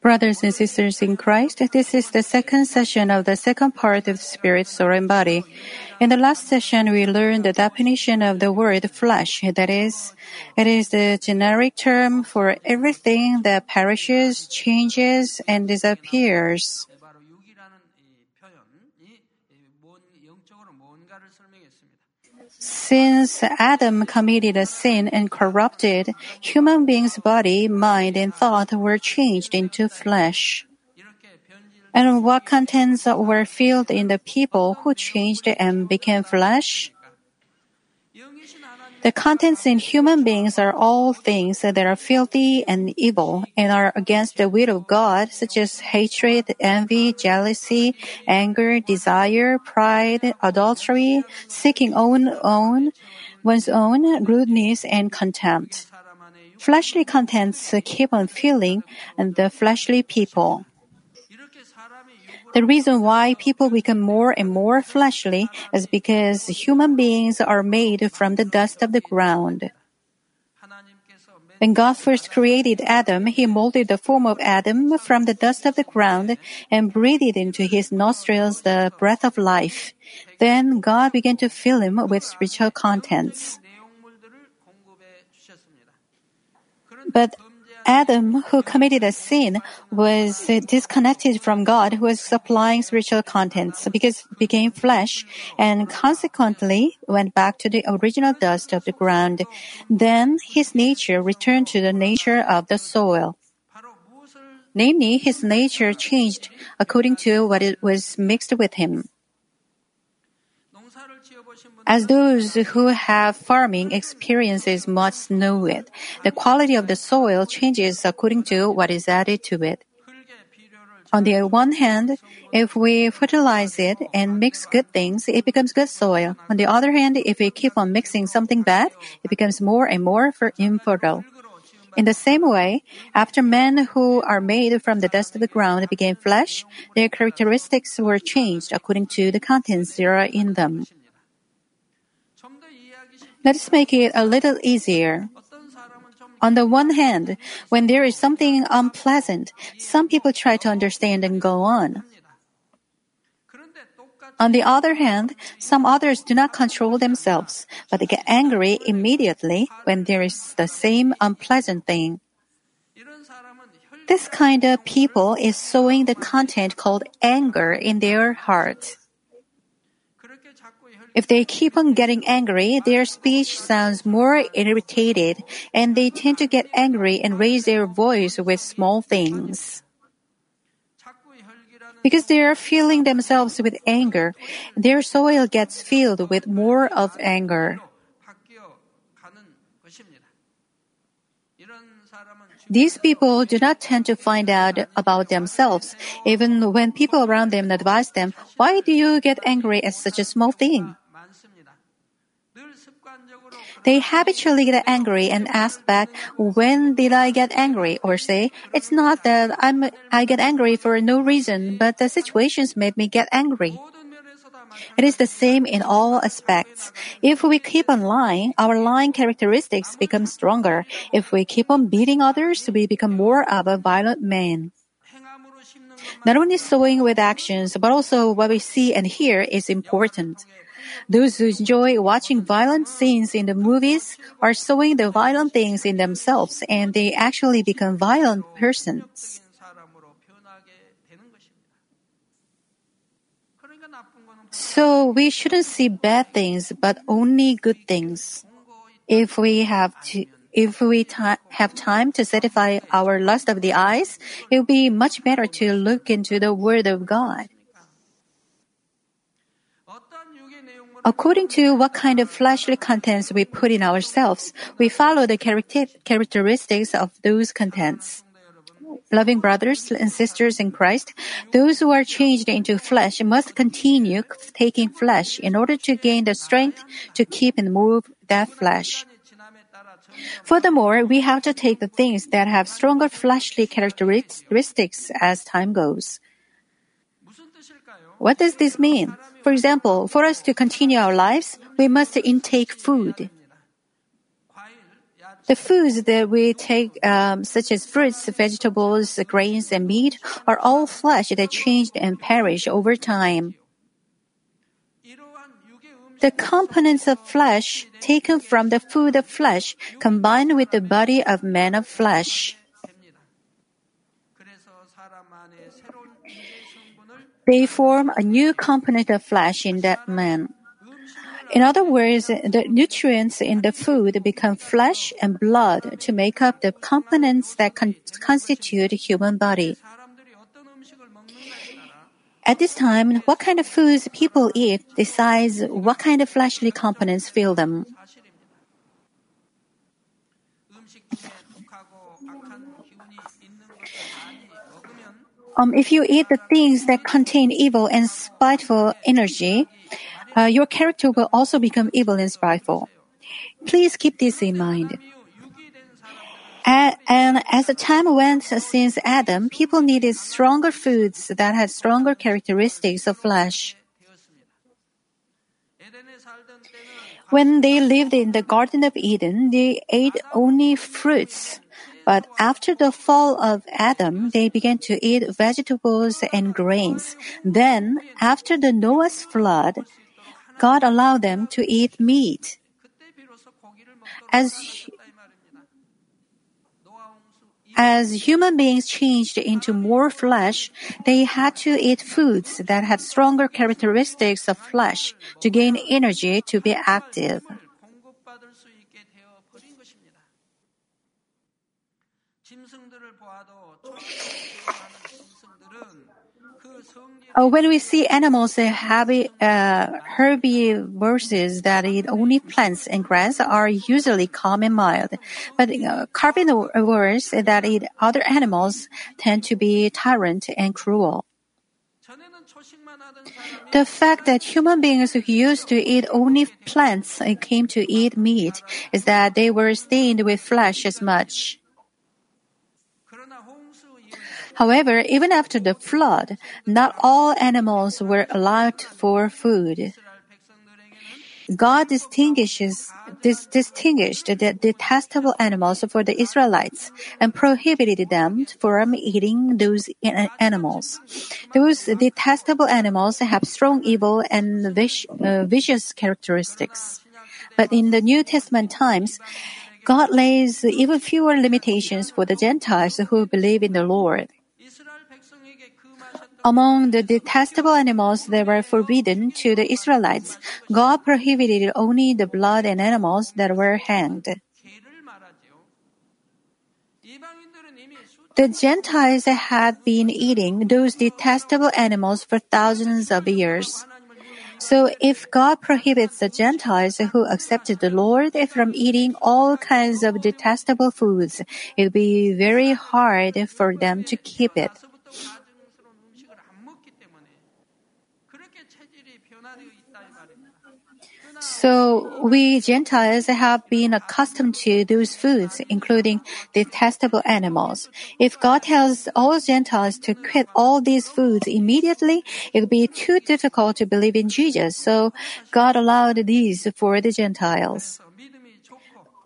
Brothers and sisters in Christ, this is the second session of the second part of spirit, soul, and body. In the last session, we learned the definition of the word flesh. That is, it is the generic term for everything that perishes, changes, and disappears. Since Adam committed a sin and corrupted, human beings' body, mind, and thought were changed into flesh. And what contents were filled in the people who changed and became flesh? The contents in human beings are all things that are filthy and evil and are against the will of God, such as hatred, envy, jealousy, anger, desire, pride, adultery, seeking own own, one's own, rudeness, and contempt. Fleshly contents keep on filling the fleshly people. The reason why people become more and more fleshly is because human beings are made from the dust of the ground. When God first created Adam, He molded the form of Adam from the dust of the ground and breathed into his nostrils the breath of life. Then God began to fill him with spiritual contents. But Adam, who committed a sin, was disconnected from God, who was supplying spiritual contents, because became flesh, and consequently went back to the original dust of the ground. Then his nature returned to the nature of the soil. Namely, his nature changed according to what it was mixed with him. As those who have farming experiences must know it, the quality of the soil changes according to what is added to it. On the one hand, if we fertilize it and mix good things, it becomes good soil. On the other hand, if we keep on mixing something bad, it becomes more and more infertile. In the same way, after men who are made from the dust of the ground became flesh, their characteristics were changed according to the contents there are in them. Let us make it a little easier. On the one hand, when there is something unpleasant, some people try to understand and go on. On the other hand, some others do not control themselves, but they get angry immediately when there is the same unpleasant thing. This kind of people is sowing the content called anger in their heart. If they keep on getting angry, their speech sounds more irritated and they tend to get angry and raise their voice with small things. Because they are filling themselves with anger, their soil gets filled with more of anger. These people do not tend to find out about themselves, even when people around them advise them, Why do you get angry at such a small thing? They habitually get angry and ask back, when did I get angry? Or say, it's not that I'm, I get angry for no reason, but the situations made me get angry. It is the same in all aspects. If we keep on lying, our lying characteristics become stronger. If we keep on beating others, we become more of a violent man. Not only sowing with actions, but also what we see and hear is important. Those who enjoy watching violent scenes in the movies are sowing the violent things in themselves and they actually become violent persons. So we shouldn't see bad things, but only good things. If we have to, if we have time to satisfy our lust of the eyes, it will be much better to look into the Word of God. According to what kind of fleshly contents we put in ourselves, we follow the characteristics of those contents. Loving brothers and sisters in Christ, those who are changed into flesh must continue taking flesh in order to gain the strength to keep and move that flesh. Furthermore, we have to take the things that have stronger fleshly characteristics as time goes. What does this mean? For example, for us to continue our lives, we must intake food. The foods that we take, um, such as fruits, vegetables, grains, and meat, are all flesh that change and perish over time. The components of flesh taken from the food of flesh combined with the body of man of flesh. They form a new component of flesh in that man. In other words, the nutrients in the food become flesh and blood to make up the components that con- constitute human body. At this time, what kind of foods people eat decides what kind of fleshly components fill them. Um, if you eat the things that contain evil and spiteful energy, uh, your character will also become evil and spiteful. Please keep this in mind. And, as the time went since Adam, people needed stronger foods that had stronger characteristics of flesh. When they lived in the Garden of Eden, they ate only fruits. But after the fall of Adam, they began to eat vegetables and grains. Then, after the Noah's flood, God allowed them to eat meat. As as human beings changed into more flesh, they had to eat foods that had stronger characteristics of flesh to gain energy to be active. Uh, when we see animals have uh, herbivores that eat only plants and grass are usually calm and mild, but uh, carnivores that eat other animals tend to be tyrant and cruel. The fact that human beings who used to eat only plants and came to eat meat is that they were stained with flesh as much. However, even after the flood, not all animals were allowed for food. God distinguishes, dis, distinguished the detestable animals for the Israelites and prohibited them from eating those animals. Those detestable animals have strong evil and vic, uh, vicious characteristics. But in the New Testament times, God lays even fewer limitations for the Gentiles who believe in the Lord. Among the detestable animals that were forbidden to the Israelites, God prohibited only the blood and animals that were hanged. The Gentiles had been eating those detestable animals for thousands of years. So if God prohibits the Gentiles who accepted the Lord from eating all kinds of detestable foods, it will be very hard for them to keep it. So we Gentiles have been accustomed to those foods, including detestable animals. If God tells all Gentiles to quit all these foods immediately, it would be too difficult to believe in Jesus. So God allowed these for the Gentiles.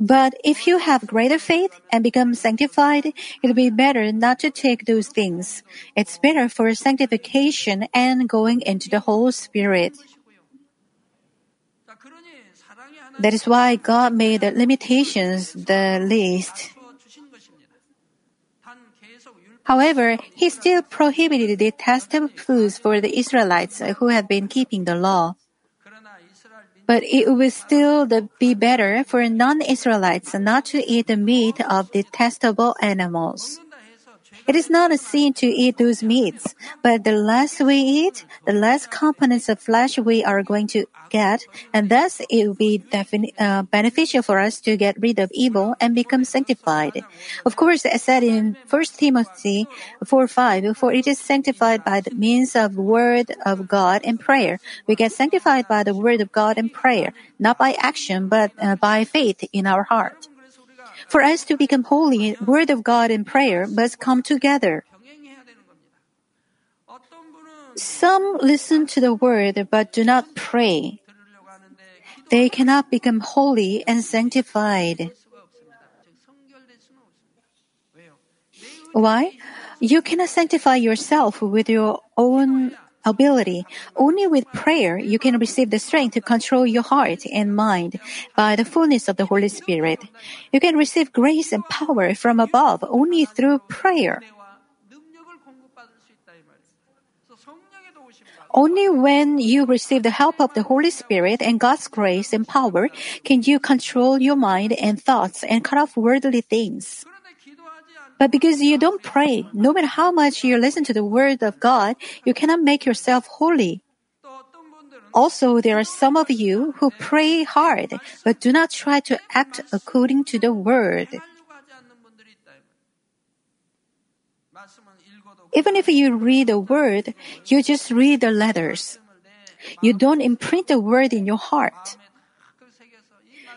But if you have greater faith and become sanctified, it'll be better not to take those things. It's better for sanctification and going into the Holy Spirit. That is why God made the limitations the least. However, He still prohibited detestable foods for the Israelites who had been keeping the law. But it would still be better for non-Israelites not to eat the meat of detestable animals. It is not a sin to eat those meats, but the less we eat, the less components of flesh we are going to get, and thus it will be defini- uh, beneficial for us to get rid of evil and become sanctified. Of course, as said in 1 Timothy 4 5, for it is sanctified by the means of word of God and prayer. We get sanctified by the word of God and prayer, not by action, but uh, by faith in our heart. For us to become holy, word of God and prayer must come together. Some listen to the word but do not pray. They cannot become holy and sanctified. Why? You cannot sanctify yourself with your own ability. Only with prayer you can receive the strength to control your heart and mind by the fullness of the Holy Spirit. You can receive grace and power from above only through prayer. Only when you receive the help of the Holy Spirit and God's grace and power can you control your mind and thoughts and cut off worldly things. But because you don't pray, no matter how much you listen to the word of God, you cannot make yourself holy. Also, there are some of you who pray hard, but do not try to act according to the word. Even if you read the word, you just read the letters. You don't imprint the word in your heart.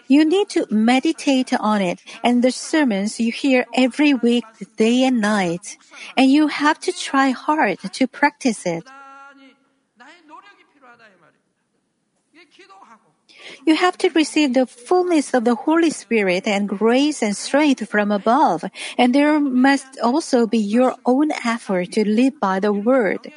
You need to meditate on it and the sermons you hear every week, day and night. And you have to try hard to practice it. You have to receive the fullness of the Holy Spirit and grace and strength from above. And there must also be your own effort to live by the word.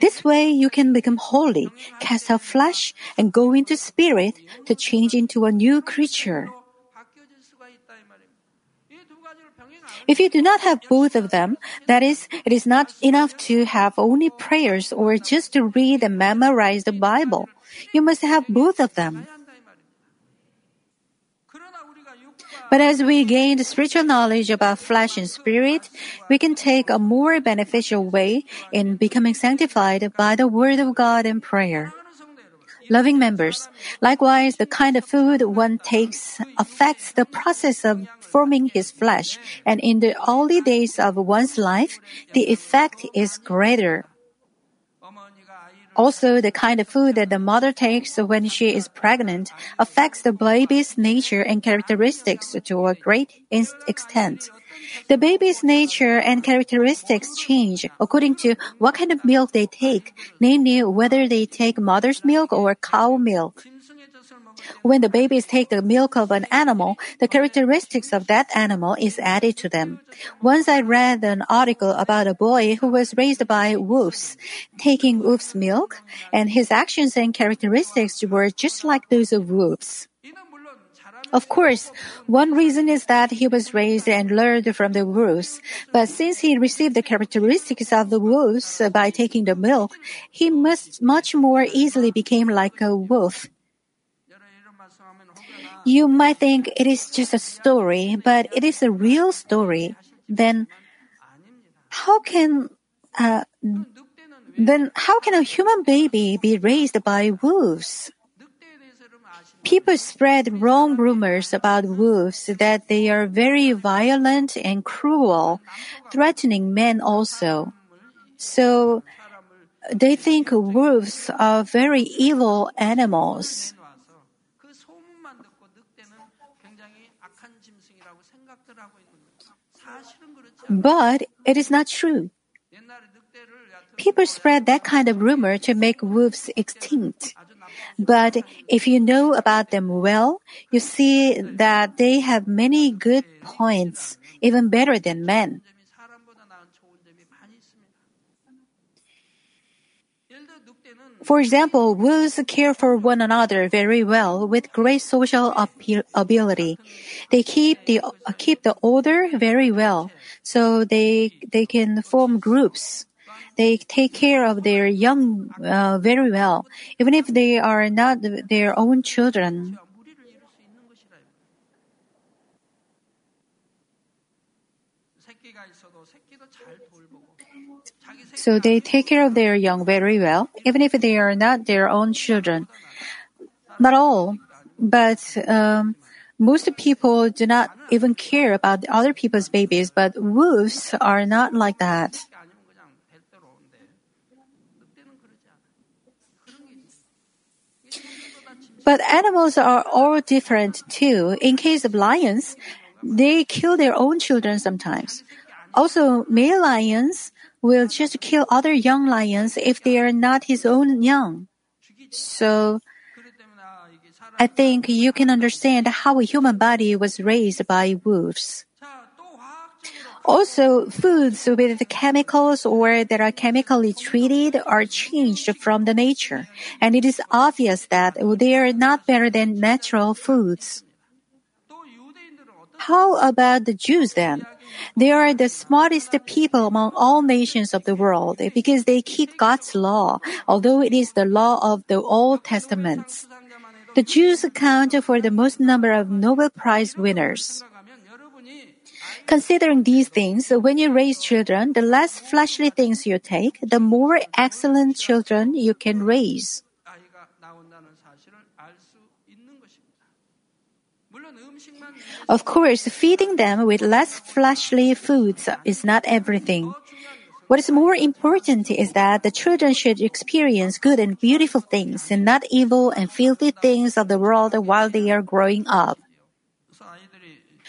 This way you can become holy, cast out flesh, and go into spirit to change into a new creature. If you do not have both of them, that is, it is not enough to have only prayers or just to read and memorize the Bible. You must have both of them. But as we gain spiritual knowledge about flesh and spirit, we can take a more beneficial way in becoming sanctified by the word of God and prayer. Loving members, likewise, the kind of food one takes affects the process of forming his flesh, and in the early days of one's life, the effect is greater. Also, the kind of food that the mother takes when she is pregnant affects the baby's nature and characteristics to a great extent. The baby's nature and characteristics change according to what kind of milk they take, namely whether they take mother's milk or cow milk. When the babies take the milk of an animal, the characteristics of that animal is added to them. Once I read an article about a boy who was raised by wolves, taking wolf's milk, and his actions and characteristics were just like those of wolves. Of course, one reason is that he was raised and learned from the wolves. But since he received the characteristics of the wolves by taking the milk, he must much more easily became like a wolf. You might think it is just a story, but it is a real story. Then how can uh, then how can a human baby be raised by wolves? People spread wrong rumors about wolves that they are very violent and cruel, threatening men also. So they think wolves are very evil animals. But it is not true. People spread that kind of rumor to make wolves extinct. But if you know about them well, you see that they have many good points, even better than men. For example, wolves care for one another very well with great social ability. They keep the keep the order very well, so they they can form groups. They take care of their young uh, very well, even if they are not their own children. So they take care of their young very well, even if they are not their own children. Not all, but um, most people do not even care about other people's babies, but wolves are not like that. But animals are all different too. In case of lions, they kill their own children sometimes. Also, male lions will just kill other young lions if they are not his own young. So, I think you can understand how a human body was raised by wolves. Also, foods with chemicals or that are chemically treated are changed from the nature, and it is obvious that they are not better than natural foods. How about the Jews then? They are the smartest people among all nations of the world because they keep God's law, although it is the law of the Old Testaments. The Jews account for the most number of Nobel Prize winners. Considering these things, when you raise children, the less fleshly things you take, the more excellent children you can raise. Of course, feeding them with less fleshly foods is not everything. What is more important is that the children should experience good and beautiful things and not evil and filthy things of the world while they are growing up.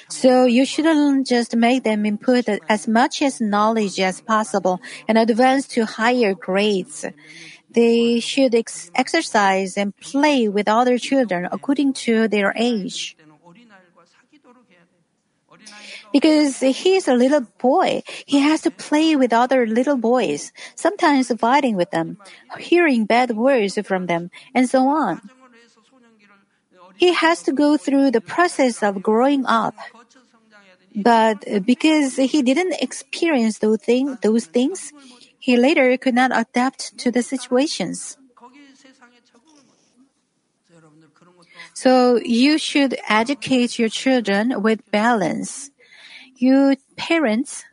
So you shouldn't just make them input as much as knowledge as possible and advance to higher grades. They should ex- exercise and play with other children according to their age. Because he is a little boy, he has to play with other little boys, sometimes fighting with them, hearing bad words from them, and so on. He has to go through the process of growing up. But because he didn't experience those, thing, those things, he later could not adapt to the situations. So you should educate your children with balance. You parents,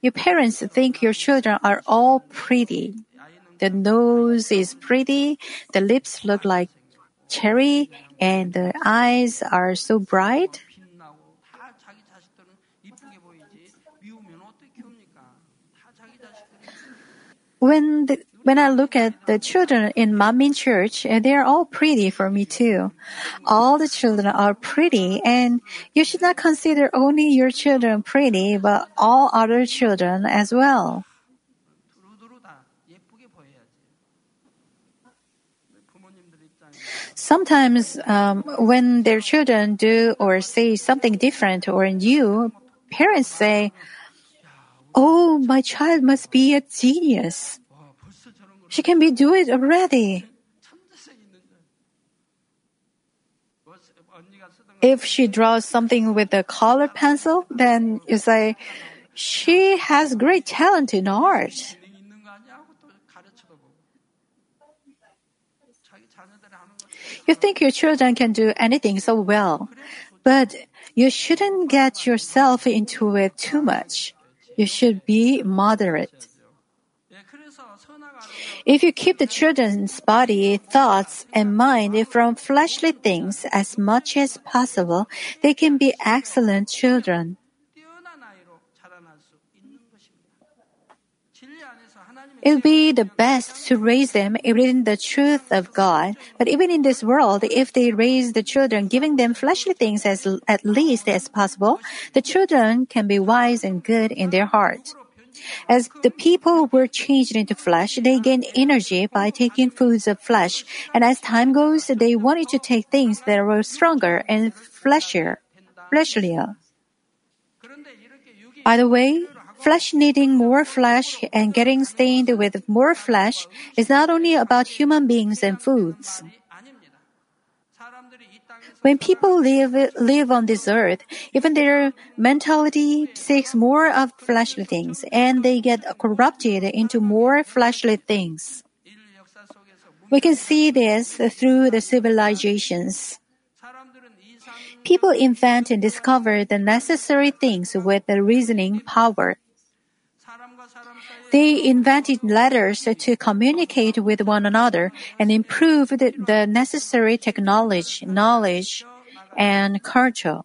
your parents think your children are all pretty. The nose is pretty, the lips look like cherry, and the eyes are so bright. When the, when I look at the children in Manmin Church, they are all pretty for me too. All the children are pretty, and you should not consider only your children pretty, but all other children as well. Sometimes, um, when their children do or say something different or new, parents say, Oh, my child must be a genius. She can be do it already. If she draws something with a colored pencil, then you say, she has great talent in art. You think your children can do anything so well, but you shouldn't get yourself into it too much. You should be moderate. If you keep the children's body, thoughts, and mind from fleshly things as much as possible, they can be excellent children. It would be the best to raise them in the truth of God. But even in this world, if they raise the children, giving them fleshly things as at least as possible, the children can be wise and good in their heart. As the people were changed into flesh, they gained energy by taking foods of flesh, and as time goes, they wanted to take things that were stronger and fleshier, fleshlier. By the way, flesh needing more flesh and getting stained with more flesh is not only about human beings and foods. When people live, live on this earth, even their mentality seeks more of fleshly things and they get corrupted into more fleshly things. We can see this through the civilizations. People invent and discover the necessary things with the reasoning power. They invented letters to communicate with one another and improved the necessary technology, knowledge, and culture.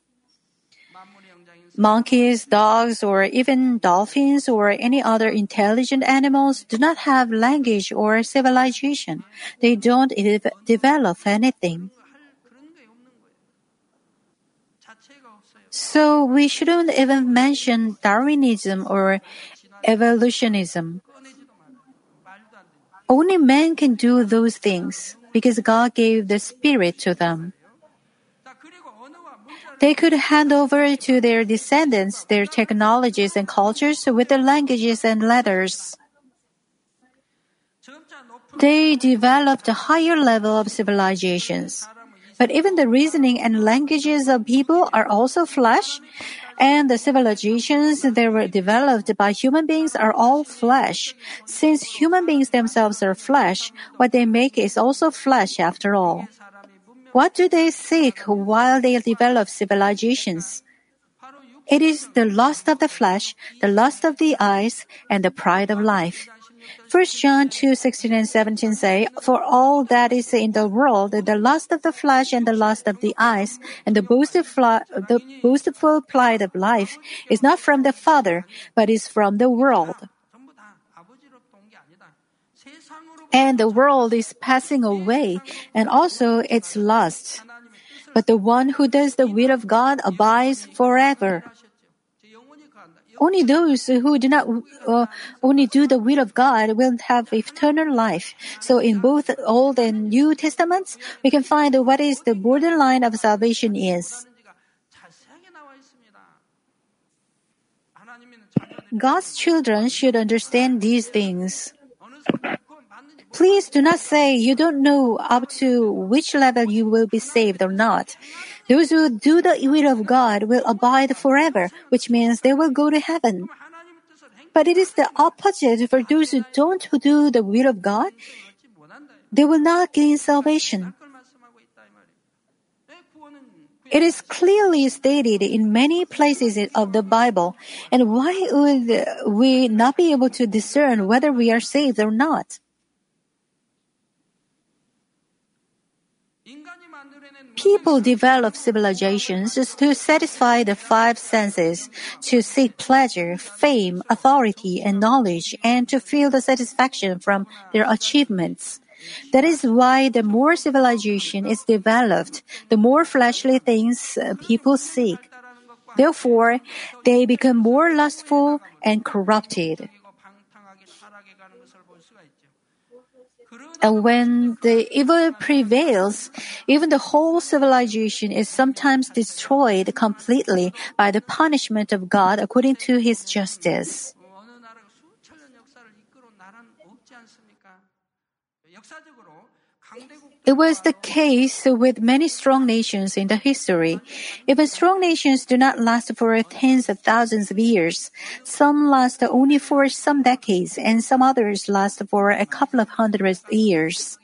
Monkeys, dogs, or even dolphins or any other intelligent animals do not have language or civilization. They don't develop anything. So we shouldn't even mention Darwinism or evolutionism. Only man can do those things because God gave the Spirit to them. They could hand over to their descendants their technologies and cultures with their languages and letters. They developed a higher level of civilizations. But even the reasoning and languages of people are also flesh, and the civilizations that were developed by human beings are all flesh. Since human beings themselves are flesh, what they make is also flesh after all. What do they seek while they develop civilizations? It is the lust of the flesh, the lust of the eyes, and the pride of life. 1 John 2, 16 and 17 say, For all that is in the world, the lust of the flesh and the lust of the eyes, and the boastful, the boastful pride of life is not from the Father, but is from the world. And the world is passing away, and also its lust. But the one who does the will of God abides forever. Only those who do not uh, only do the will of God will have eternal life. So in both Old and New Testaments, we can find what is the borderline of salvation is. God's children should understand these things. Please do not say you don't know up to which level you will be saved or not. Those who do the will of God will abide forever, which means they will go to heaven. But it is the opposite for those who don't do the will of God. They will not gain salvation. It is clearly stated in many places of the Bible. And why would we not be able to discern whether we are saved or not? People develop civilizations to satisfy the five senses, to seek pleasure, fame, authority, and knowledge, and to feel the satisfaction from their achievements. That is why the more civilization is developed, the more fleshly things uh, people seek. Therefore, they become more lustful and corrupted. And when the evil prevails, even the whole civilization is sometimes destroyed completely by the punishment of God according to his justice. It was the case with many strong nations in the history. Even strong nations do not last for tens of thousands of years. Some last only for some decades, and some others last for a couple of hundred years.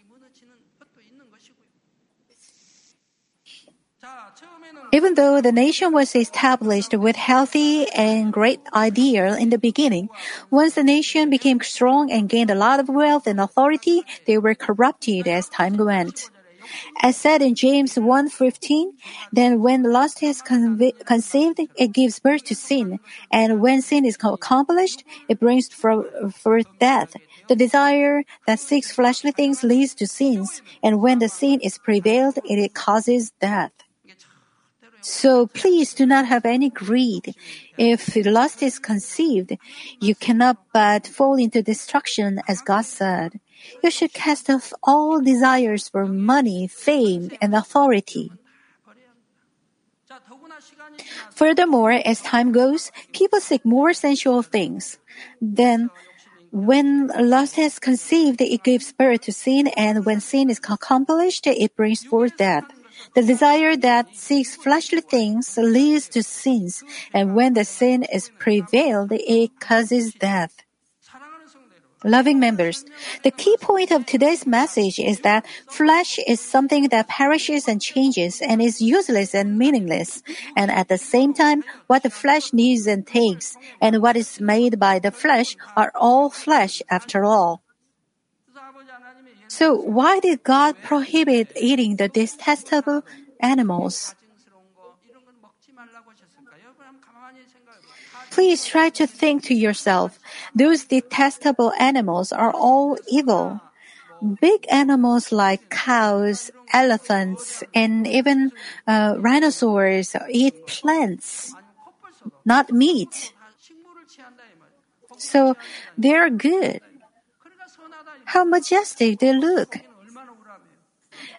Even though the nation was established with healthy and great ideal in the beginning, once the nation became strong and gained a lot of wealth and authority, they were corrupted as time went. As said in James 1:15, then when lust has conceived, it gives birth to sin, and when sin is accomplished, it brings forth death. The desire that seeks fleshly things leads to sins, and when the sin is prevailed, it causes death. So please do not have any greed. If lust is conceived, you cannot but fall into destruction as God said. You should cast off all desires for money, fame, and authority. Furthermore, as time goes, people seek more sensual things. Then, when lust has conceived, it gives birth to sin, and when sin is accomplished, it brings forth death. The desire that seeks fleshly things leads to sins, and when the sin is prevailed, it causes death. Loving members, the key point of today's message is that flesh is something that perishes and changes and is useless and meaningless. And at the same time, what the flesh needs and takes and what is made by the flesh are all flesh after all. So why did God prohibit eating the detestable animals? Please try to think to yourself. Those detestable animals are all evil. Big animals like cows, elephants, and even uh, eat plants, not meat. So they're good. How majestic they look.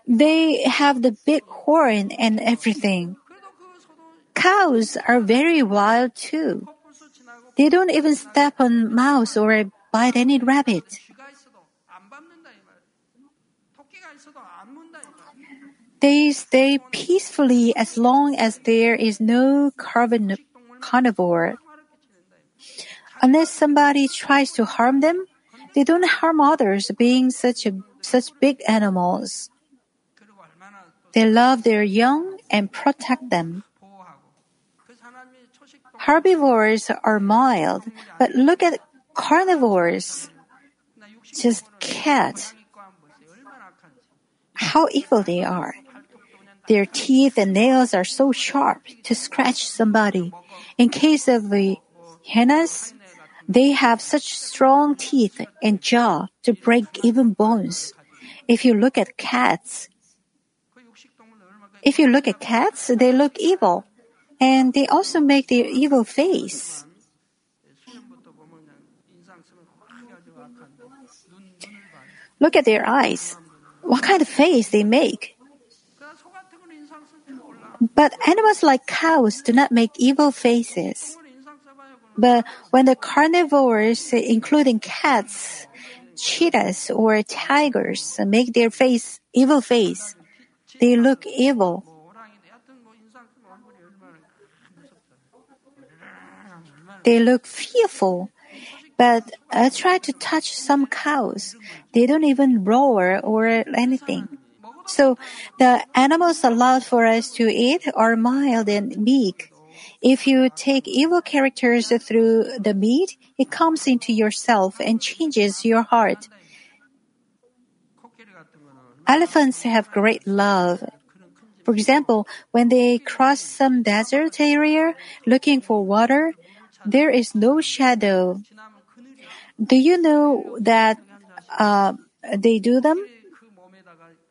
They have the big horn and everything. Cows are very wild too. They don't even step on mouse or bite any rabbit. They stay peacefully as long as there is no carnivore. Unless somebody tries to harm them, they don't harm others being such, a, such big animals. They love their young and protect them. Herbivores are mild, but look at carnivores. Just cats. How evil they are. Their teeth and nails are so sharp to scratch somebody. In case of the hyenas, they have such strong teeth and jaw to break even bones. If you look at cats, if you look at cats, they look evil and they also make their evil face. Look at their eyes. What kind of face they make. But animals like cows do not make evil faces. But when the carnivores, including cats, cheetahs, or tigers, make their face evil face, they look evil. They look fearful. But I try to touch some cows. They don't even roar or anything. So the animals allowed for us to eat are mild and meek. If you take evil characters through the meat, it comes into yourself and changes your heart. Elephants have great love. For example, when they cross some desert area looking for water, there is no shadow. Do you know that uh, they do them?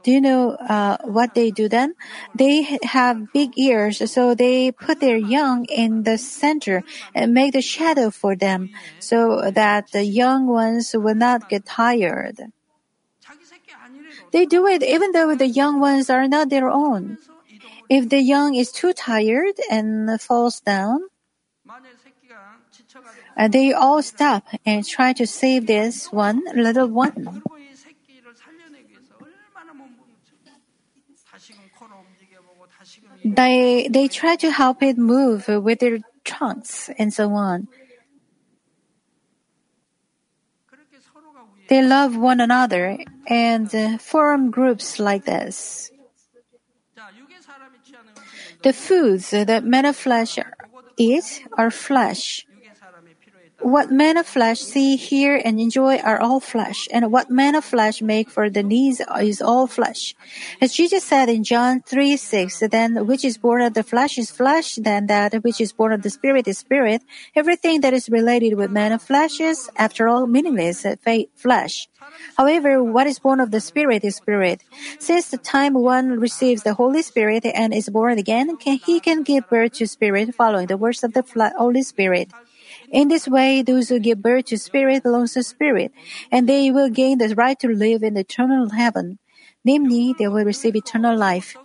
Do you know uh, what they do then? They have big ears, so they put their young in the center and make the shadow for them so that the young ones will not get tired. They do it even though the young ones are not their own. If the young is too tired and falls down, uh, they all stop and try to save this one little one. They they try to help it move with their trunks and so on. They love one another and uh, form groups like this. The foods that men of flesh eat are flesh, what men of flesh see, hear, and enjoy are all flesh, and what men of flesh make for the knees is all flesh. As Jesus said in John 3 6, then which is born of the flesh is flesh, then that which is born of the spirit is spirit. Everything that is related with men of flesh is, after all, meaningless flesh. However, what is born of the Spirit is Spirit. Since the time one receives the Holy Spirit and is born again, can, he can give birth to Spirit following the words of the Holy Spirit. In this way, those who give birth to spirit belongs to spirit, and they will gain the right to live in eternal heaven. Namely, they will receive eternal life.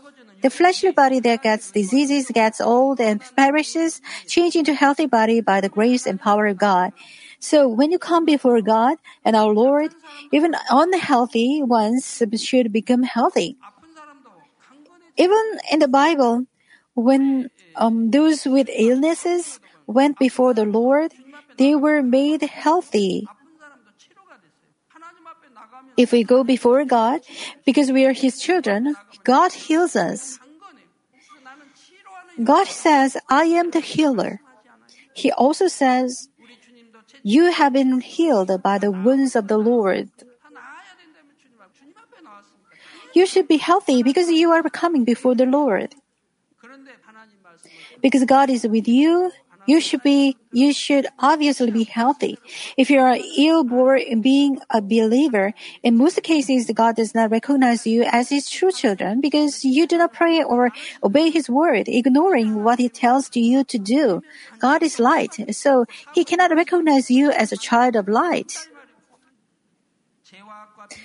The fleshly body that gets diseases gets old and perishes, changed into healthy body by the grace and power of God. So when you come before God and our Lord, even unhealthy ones should become healthy. Even in the Bible, when um, those with illnesses went before the Lord, they were made healthy. If we go before God, because we are His children, God heals us. God says, I am the healer. He also says, You have been healed by the wounds of the Lord. You should be healthy because you are coming before the Lord. Because God is with you, you should be, you should obviously be healthy. If you are ill born being a believer, in most cases, God does not recognize you as his true children because you do not pray or obey his word, ignoring what he tells you to do. God is light, so he cannot recognize you as a child of light.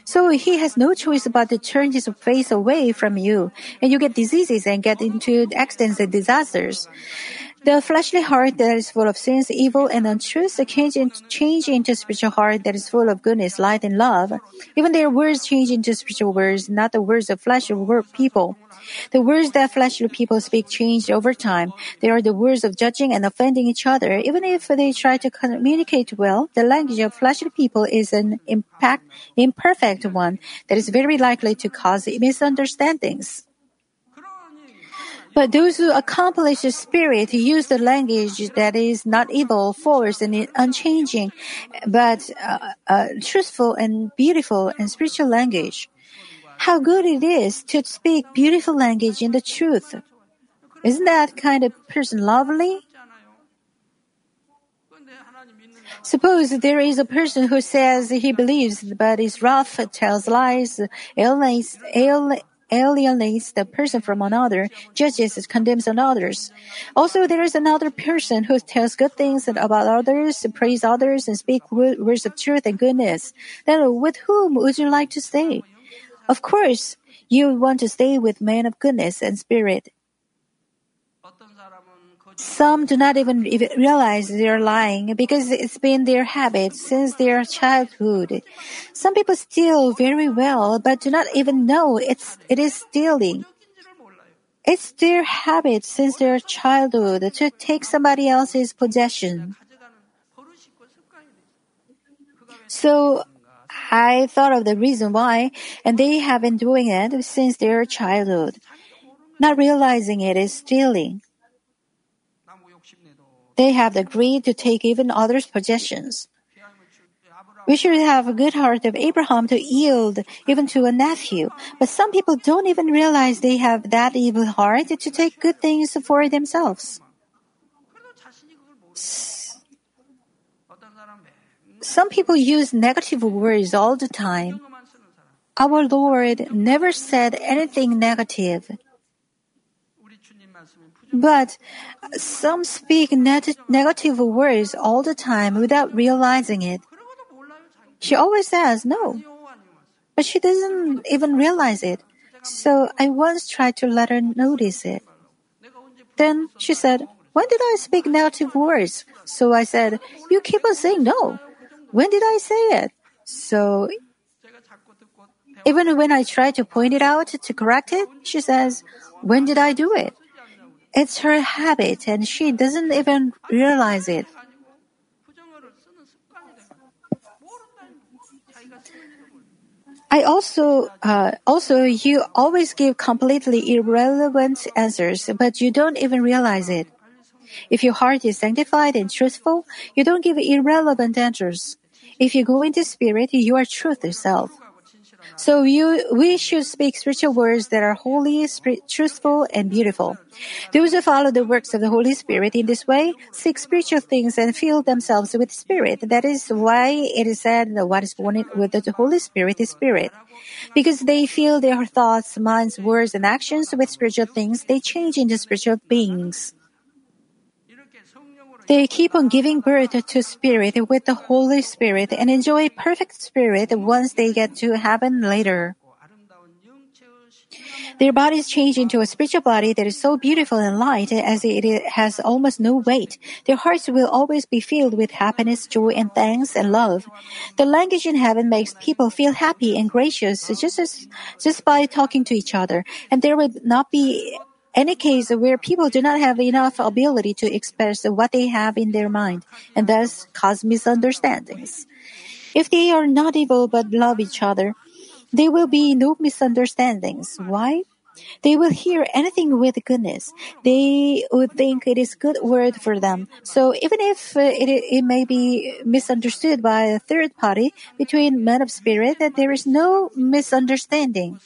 So he has no choice but to turn his face away from you, and you get diseases and get into accidents and disasters. The fleshly heart that is full of sins, evil, and untruth change, change into spiritual heart that is full of goodness, light, and love. Even their words change into spiritual words, not the words of fleshly people. The words that fleshly people speak change over time. They are the words of judging and offending each other. Even if they try to communicate well, the language of fleshly people is an impact, imperfect one that is very likely to cause misunderstandings. But those who accomplish the Spirit use the language that is not evil, false, and unchanging, but uh, uh, truthful and beautiful and spiritual language. How good it is to speak beautiful language in the truth. Isn't that kind of person lovely? Suppose there is a person who says he believes but is rough, tells lies, alienates, alienates the person from another, judges and condemns others. Also, there is another person who tells good things about others, praise others, and speak words of truth and goodness. Then with whom would you like to stay? Of course, you want to stay with men of goodness and spirit. Some do not even realize they are lying because it's been their habit since their childhood. Some people steal very well but do not even know it's, it is stealing. It's their habit since their childhood to take somebody else's possession. So I thought of the reason why, and they have been doing it since their childhood. Not realizing it is stealing. They have the greed to take even others' possessions. We should have a good heart of Abraham to yield even to a nephew. But some people don't even realize they have that evil heart to take good things for themselves. Some people use negative words all the time. Our Lord never said anything negative. But some speak negative words all the time without realizing it. She always says no, but she doesn't even realize it. So I once tried to let her notice it. Then she said, When did I speak negative words? So I said, You keep on saying no. When did I say it? So even when I try to point it out to correct it, she says, When did I do it? It's her habit and she doesn't even realize it. I also, uh, also, you always give completely irrelevant answers, but you don't even realize it. If your heart is sanctified and truthful, you don't give irrelevant answers. If you go into spirit, you are truth itself. So you, we should speak spiritual words that are holy, spirit, truthful, and beautiful. Those who follow the works of the Holy Spirit in this way seek spiritual things and fill themselves with Spirit. That is why it is said that what is born with the Holy Spirit is Spirit. Because they fill their thoughts, minds, words, and actions with spiritual things, they change into spiritual beings. They keep on giving birth to spirit with the Holy Spirit and enjoy perfect spirit once they get to heaven later. Their bodies change into a spiritual body that is so beautiful and light as it has almost no weight. Their hearts will always be filled with happiness, joy, and thanks and love. The language in heaven makes people feel happy and gracious just as, just by talking to each other, and there will not be any case where people do not have enough ability to express what they have in their mind and thus cause misunderstandings. If they are not evil but love each other, there will be no misunderstandings. Why? They will hear anything with goodness. They would think it is good word for them. So even if uh, it, it may be misunderstood by a third party between men of spirit, that there is no misunderstanding.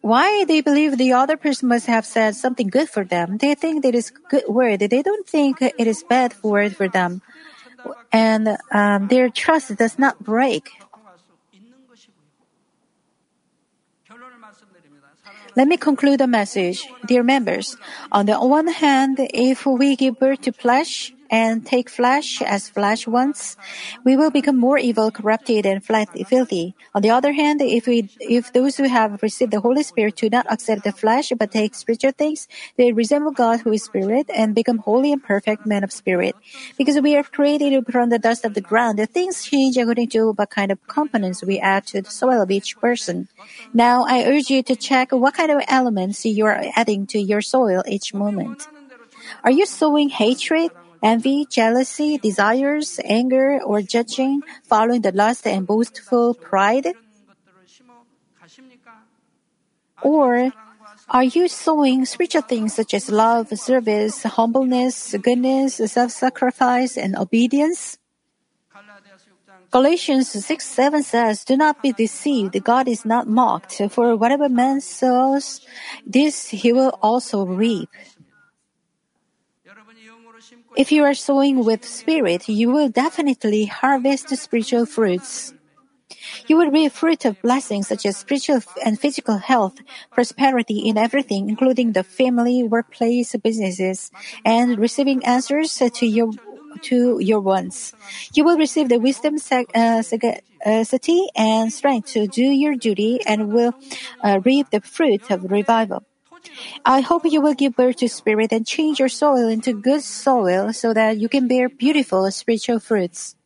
Why they believe the other person must have said something good for them? They think that is good word. They don't think it is bad word for them, and um, their trust does not break. Let me conclude the message. Dear members, on the one hand, if we give birth to flesh and take flesh as flesh wants, we will become more evil, corrupted, and filthy. On the other hand, if we, if those who have received the Holy Spirit do not accept the flesh but take spiritual things, they resemble God who is spirit and become holy and perfect men of spirit. Because we are created from the dust of the ground, the things change according to what kind of components we add to the soil of each person. Now, I urge you to check what kind of elements you are adding to your soil each moment. Are you sowing hatred, envy, jealousy, desires, anger, or judging, following the lust and boastful pride? Or are you sowing spiritual things such as love, service, humbleness, goodness, self-sacrifice, and obedience? Galatians 6 7 says, Do not be deceived. God is not mocked. For whatever man sows, this he will also reap. If you are sowing with spirit, you will definitely harvest spiritual fruits. You will reap fruit of blessings such as spiritual and physical health, prosperity in everything, including the family, workplace, businesses, and receiving answers to your to your wants. You will receive the wisdom, uh, sagacity, and strength to do your duty, and will uh, reap the fruit of revival. I hope you will give birth to spirit and change your soil into good soil so that you can bear beautiful spiritual fruits.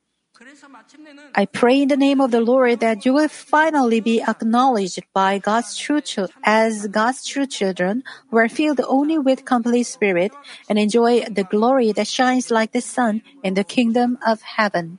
I pray in the name of the Lord that you will finally be acknowledged by God's true children as God's true children who are filled only with complete spirit and enjoy the glory that shines like the sun in the kingdom of heaven.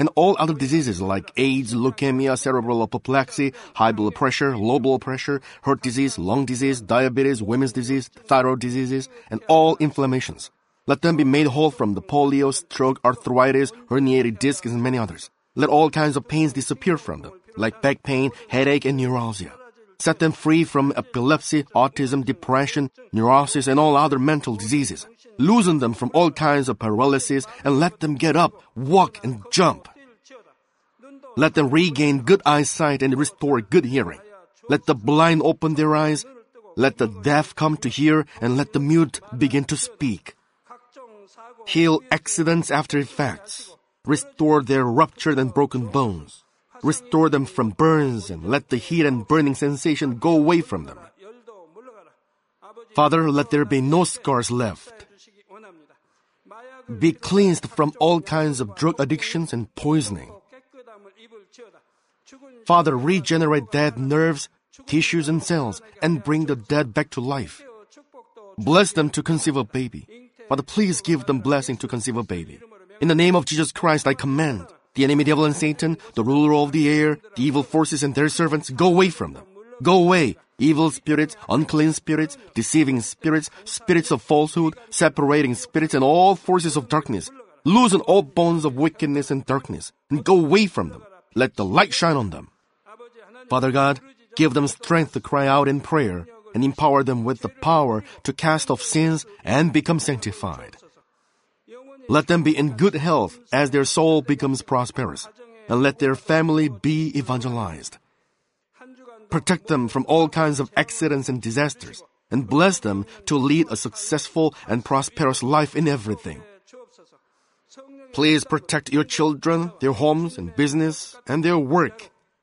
and all other diseases like AIDS, leukemia, cerebral apoplexy, high blood pressure, low blood pressure, heart disease, lung disease, diabetes, women's disease, thyroid diseases, and all inflammations. Let them be made whole from the polio, stroke, arthritis, herniated discs, and many others. Let all kinds of pains disappear from them, like back pain, headache, and neuralgia. Set them free from epilepsy, autism, depression, neurosis, and all other mental diseases. Loosen them from all kinds of paralysis and let them get up, walk, and jump. Let them regain good eyesight and restore good hearing. Let the blind open their eyes. Let the deaf come to hear and let the mute begin to speak. Heal accidents after effects. Restore their ruptured and broken bones. Restore them from burns and let the heat and burning sensation go away from them. Father, let there be no scars left. Be cleansed from all kinds of drug addictions and poisoning. Father, regenerate dead nerves, tissues, and cells and bring the dead back to life. Bless them to conceive a baby. Father, please give them blessing to conceive a baby. In the name of Jesus Christ, I command the enemy devil and Satan, the ruler of the air, the evil forces and their servants, go away from them. Go away, evil spirits, unclean spirits, deceiving spirits, spirits of falsehood, separating spirits, and all forces of darkness. Loosen all bonds of wickedness and darkness, and go away from them. Let the light shine on them. Father God, give them strength to cry out in prayer and empower them with the power to cast off sins and become sanctified. Let them be in good health as their soul becomes prosperous, and let their family be evangelized. Protect them from all kinds of accidents and disasters, and bless them to lead a successful and prosperous life in everything. Please protect your children, their homes and business, and their work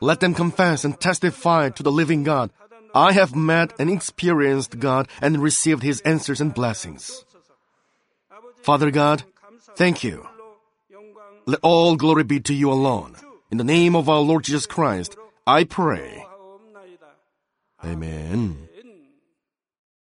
Let them confess and testify to the living God. I have met and experienced God and received His answers and blessings. Father God, thank you. Let all glory be to you alone. In the name of our Lord Jesus Christ, I pray. Amen.